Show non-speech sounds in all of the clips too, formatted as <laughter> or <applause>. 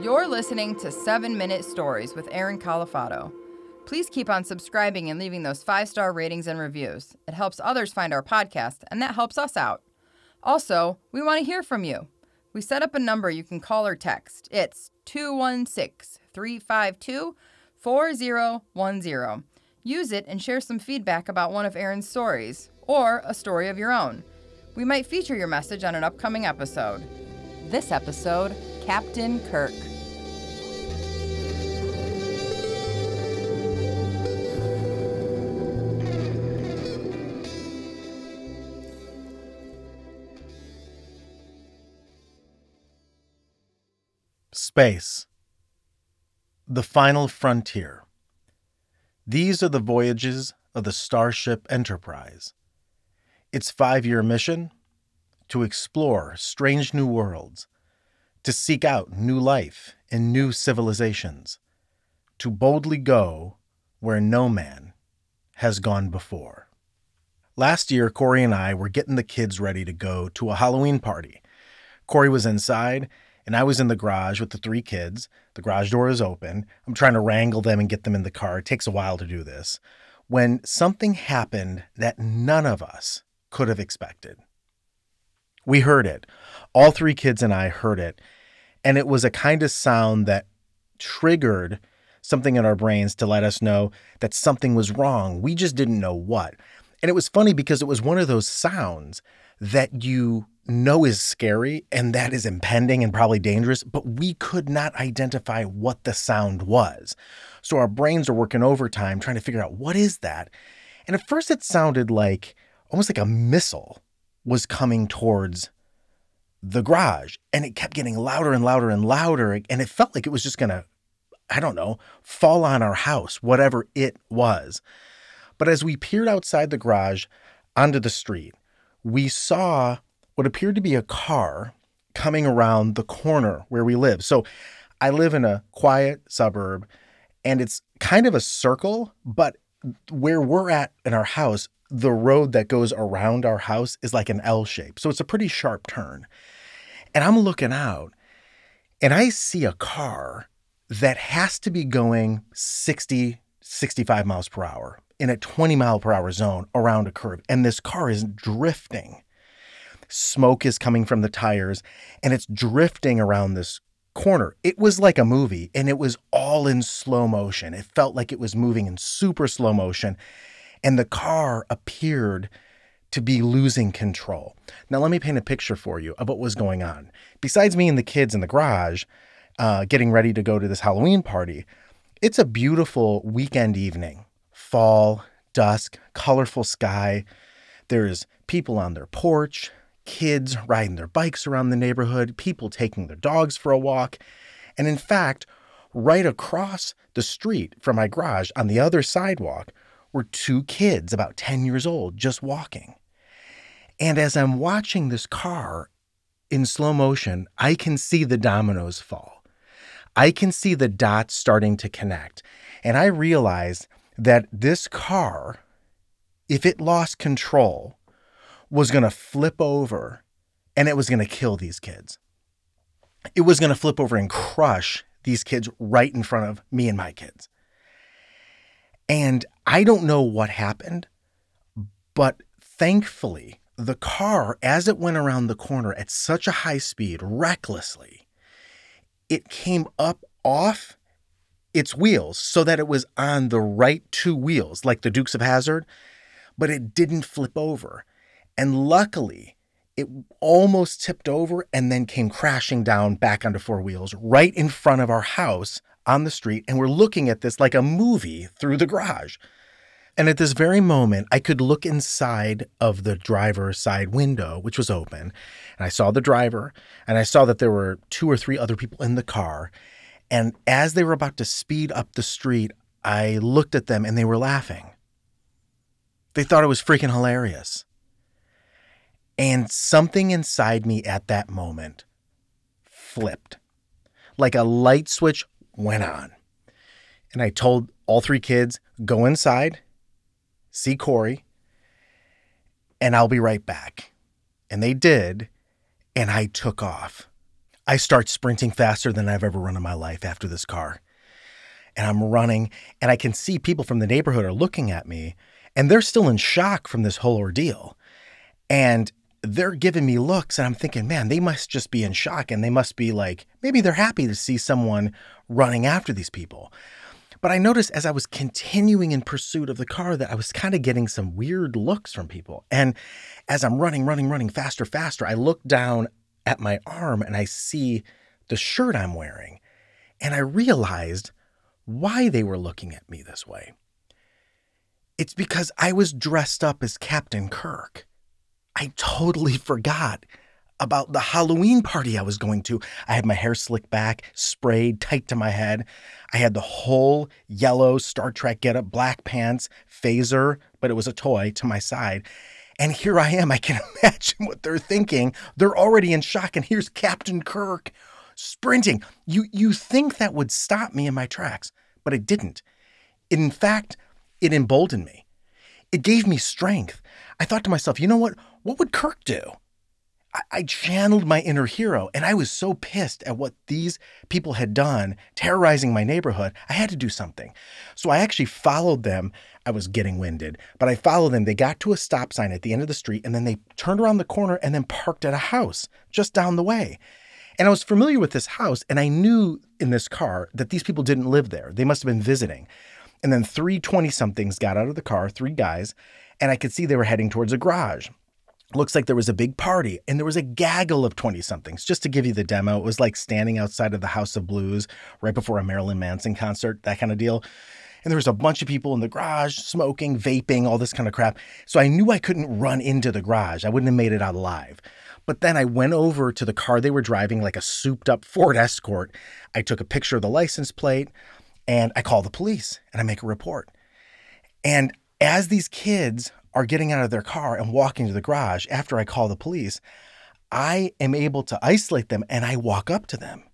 You're listening to 7 Minute Stories with Aaron Califato. Please keep on subscribing and leaving those five star ratings and reviews. It helps others find our podcast, and that helps us out. Also, we want to hear from you. We set up a number you can call or text. It's 216 352 4010. Use it and share some feedback about one of Aaron's stories or a story of your own. We might feature your message on an upcoming episode. This episode, Captain Kirk. Space. The Final Frontier. These are the voyages of the Starship Enterprise. Its five year mission to explore strange new worlds, to seek out new life and new civilizations, to boldly go where no man has gone before. Last year, Corey and I were getting the kids ready to go to a Halloween party. Corey was inside, and I was in the garage with the three kids. The garage door is open. I'm trying to wrangle them and get them in the car. It takes a while to do this. When something happened that none of us could have expected. We heard it. All three kids and I heard it. And it was a kind of sound that triggered something in our brains to let us know that something was wrong. We just didn't know what. And it was funny because it was one of those sounds that you know is scary and that is impending and probably dangerous, but we could not identify what the sound was. So our brains are working overtime trying to figure out what is that. And at first it sounded like almost like a missile was coming towards the garage and it kept getting louder and louder and louder and it felt like it was just going to I don't know, fall on our house, whatever it was. But as we peered outside the garage onto the street, we saw what appeared to be a car coming around the corner where we live. So I live in a quiet suburb and it's kind of a circle, but where we're at in our house, the road that goes around our house is like an L shape. So it's a pretty sharp turn. And I'm looking out and I see a car that has to be going 60, 65 miles per hour in a 20 mile per hour zone around a curve. And this car is drifting. Smoke is coming from the tires and it's drifting around this corner. It was like a movie and it was all in slow motion. It felt like it was moving in super slow motion and the car appeared to be losing control. Now, let me paint a picture for you of what was going on. Besides me and the kids in the garage uh, getting ready to go to this Halloween party, it's a beautiful weekend evening. Fall, dusk, colorful sky. There's people on their porch, kids riding their bikes around the neighborhood, people taking their dogs for a walk. And in fact, right across the street from my garage on the other sidewalk were two kids about 10 years old just walking. And as I'm watching this car in slow motion, I can see the dominoes fall. I can see the dots starting to connect. And I realize that this car, if it lost control, was going to flip over and it was going to kill these kids. It was going to flip over and crush these kids right in front of me and my kids. And I don't know what happened, but thankfully, the car, as it went around the corner at such a high speed, recklessly, it came up off its wheels so that it was on the right two wheels, like the Dukes of Hazzard, but it didn't flip over. And luckily, it almost tipped over and then came crashing down back onto four wheels right in front of our house on the street. And we're looking at this like a movie through the garage. And at this very moment, I could look inside of the driver's side window, which was open. And I saw the driver, and I saw that there were two or three other people in the car. And as they were about to speed up the street, I looked at them and they were laughing. They thought it was freaking hilarious. And something inside me at that moment flipped. Like a light switch went on. And I told all three kids, go inside see Corey, and I'll be right back. And they did, and I took off. I start sprinting faster than I've ever run in my life after this car. And I'm running, and I can see people from the neighborhood are looking at me, and they're still in shock from this whole ordeal. And they're giving me looks, and I'm thinking, man, they must just be in shock, and they must be like, maybe they're happy to see someone running after these people. But I noticed as I was continuing in pursuit of the car that I was kind of getting some weird looks from people. And as I'm running, running, running faster, faster, I look down at my arm and I see the shirt I'm wearing. And I realized why they were looking at me this way. It's because I was dressed up as Captain Kirk. I totally <laughs> forgot about the Halloween party I was going to. I had my hair slicked back, sprayed tight to my head. I had the whole yellow Star Trek getup, black pants, phaser, but it was a toy to my side. And here I am. I can <laughs> imagine what they're thinking. They're already in shock. And here's Captain Kirk sprinting. You, you think that would stop me in my tracks, but it didn't. In fact, it emboldened me. It gave me strength. I thought to myself, you know what? What would Kirk do? I channeled my inner hero and I was so pissed at what these people had done, terrorizing my neighborhood. I had to do something. So I actually followed them. I was getting winded, but I followed them. They got to a stop sign at the end of the street and then they turned around the corner and then parked at a house just down the way. And I was familiar with this house and I knew in this car that these people didn't live there. They must have been visiting. And then three 20 somethings got out of the car, three guys, and I could see they were heading towards a garage looks like there was a big party and there was a gaggle of 20 somethings. Just to give you the demo, it was like standing outside of the House of Blues right before a Marilyn Manson concert, that kind of deal. And there was a bunch of people in the garage smoking, vaping, all this kind of crap. So I knew I couldn't run into the garage. I wouldn't have made it out alive. But then I went over to the car they were driving, like a souped up Ford Escort. I took a picture of the license plate and I call the police and I make a report. And as these kids are getting out of their car and walking to the garage after I call the police, I am able to isolate them and I walk up to them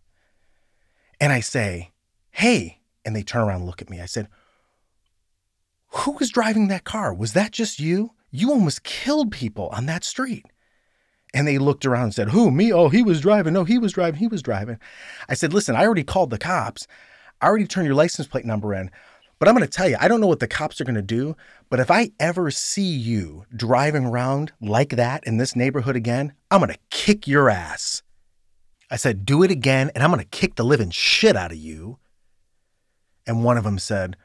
and I say, Hey, and they turn around and look at me. I said, Who was driving that car? Was that just you? You almost killed people on that street. And they looked around and said, Who? Me? Oh, he was driving. No, he was driving. He was driving. I said, Listen, I already called the cops. I already turned your license plate number in. But I'm going to tell you, I don't know what the cops are going to do, but if I ever see you driving around like that in this neighborhood again, I'm going to kick your ass. I said, do it again, and I'm going to kick the living shit out of you. And one of them said,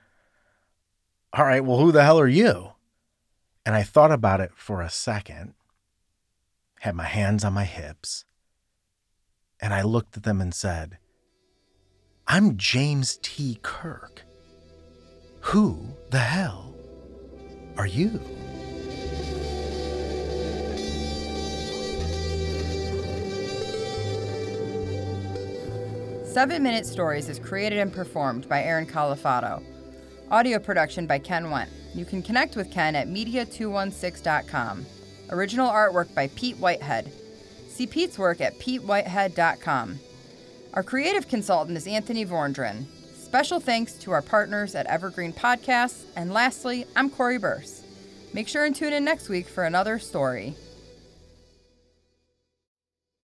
All right, well, who the hell are you? And I thought about it for a second, had my hands on my hips, and I looked at them and said, I'm James T. Kirk. Who the hell are you? Seven Minute Stories is created and performed by Aaron Califato. Audio production by Ken Went. You can connect with Ken at media216.com. Original artwork by Pete Whitehead. See Pete's work at petewhitehead.com. Our creative consultant is Anthony Vorndren. Special thanks to our partners at Evergreen Podcasts. And lastly, I'm Corey Burse. Make sure and tune in next week for another story.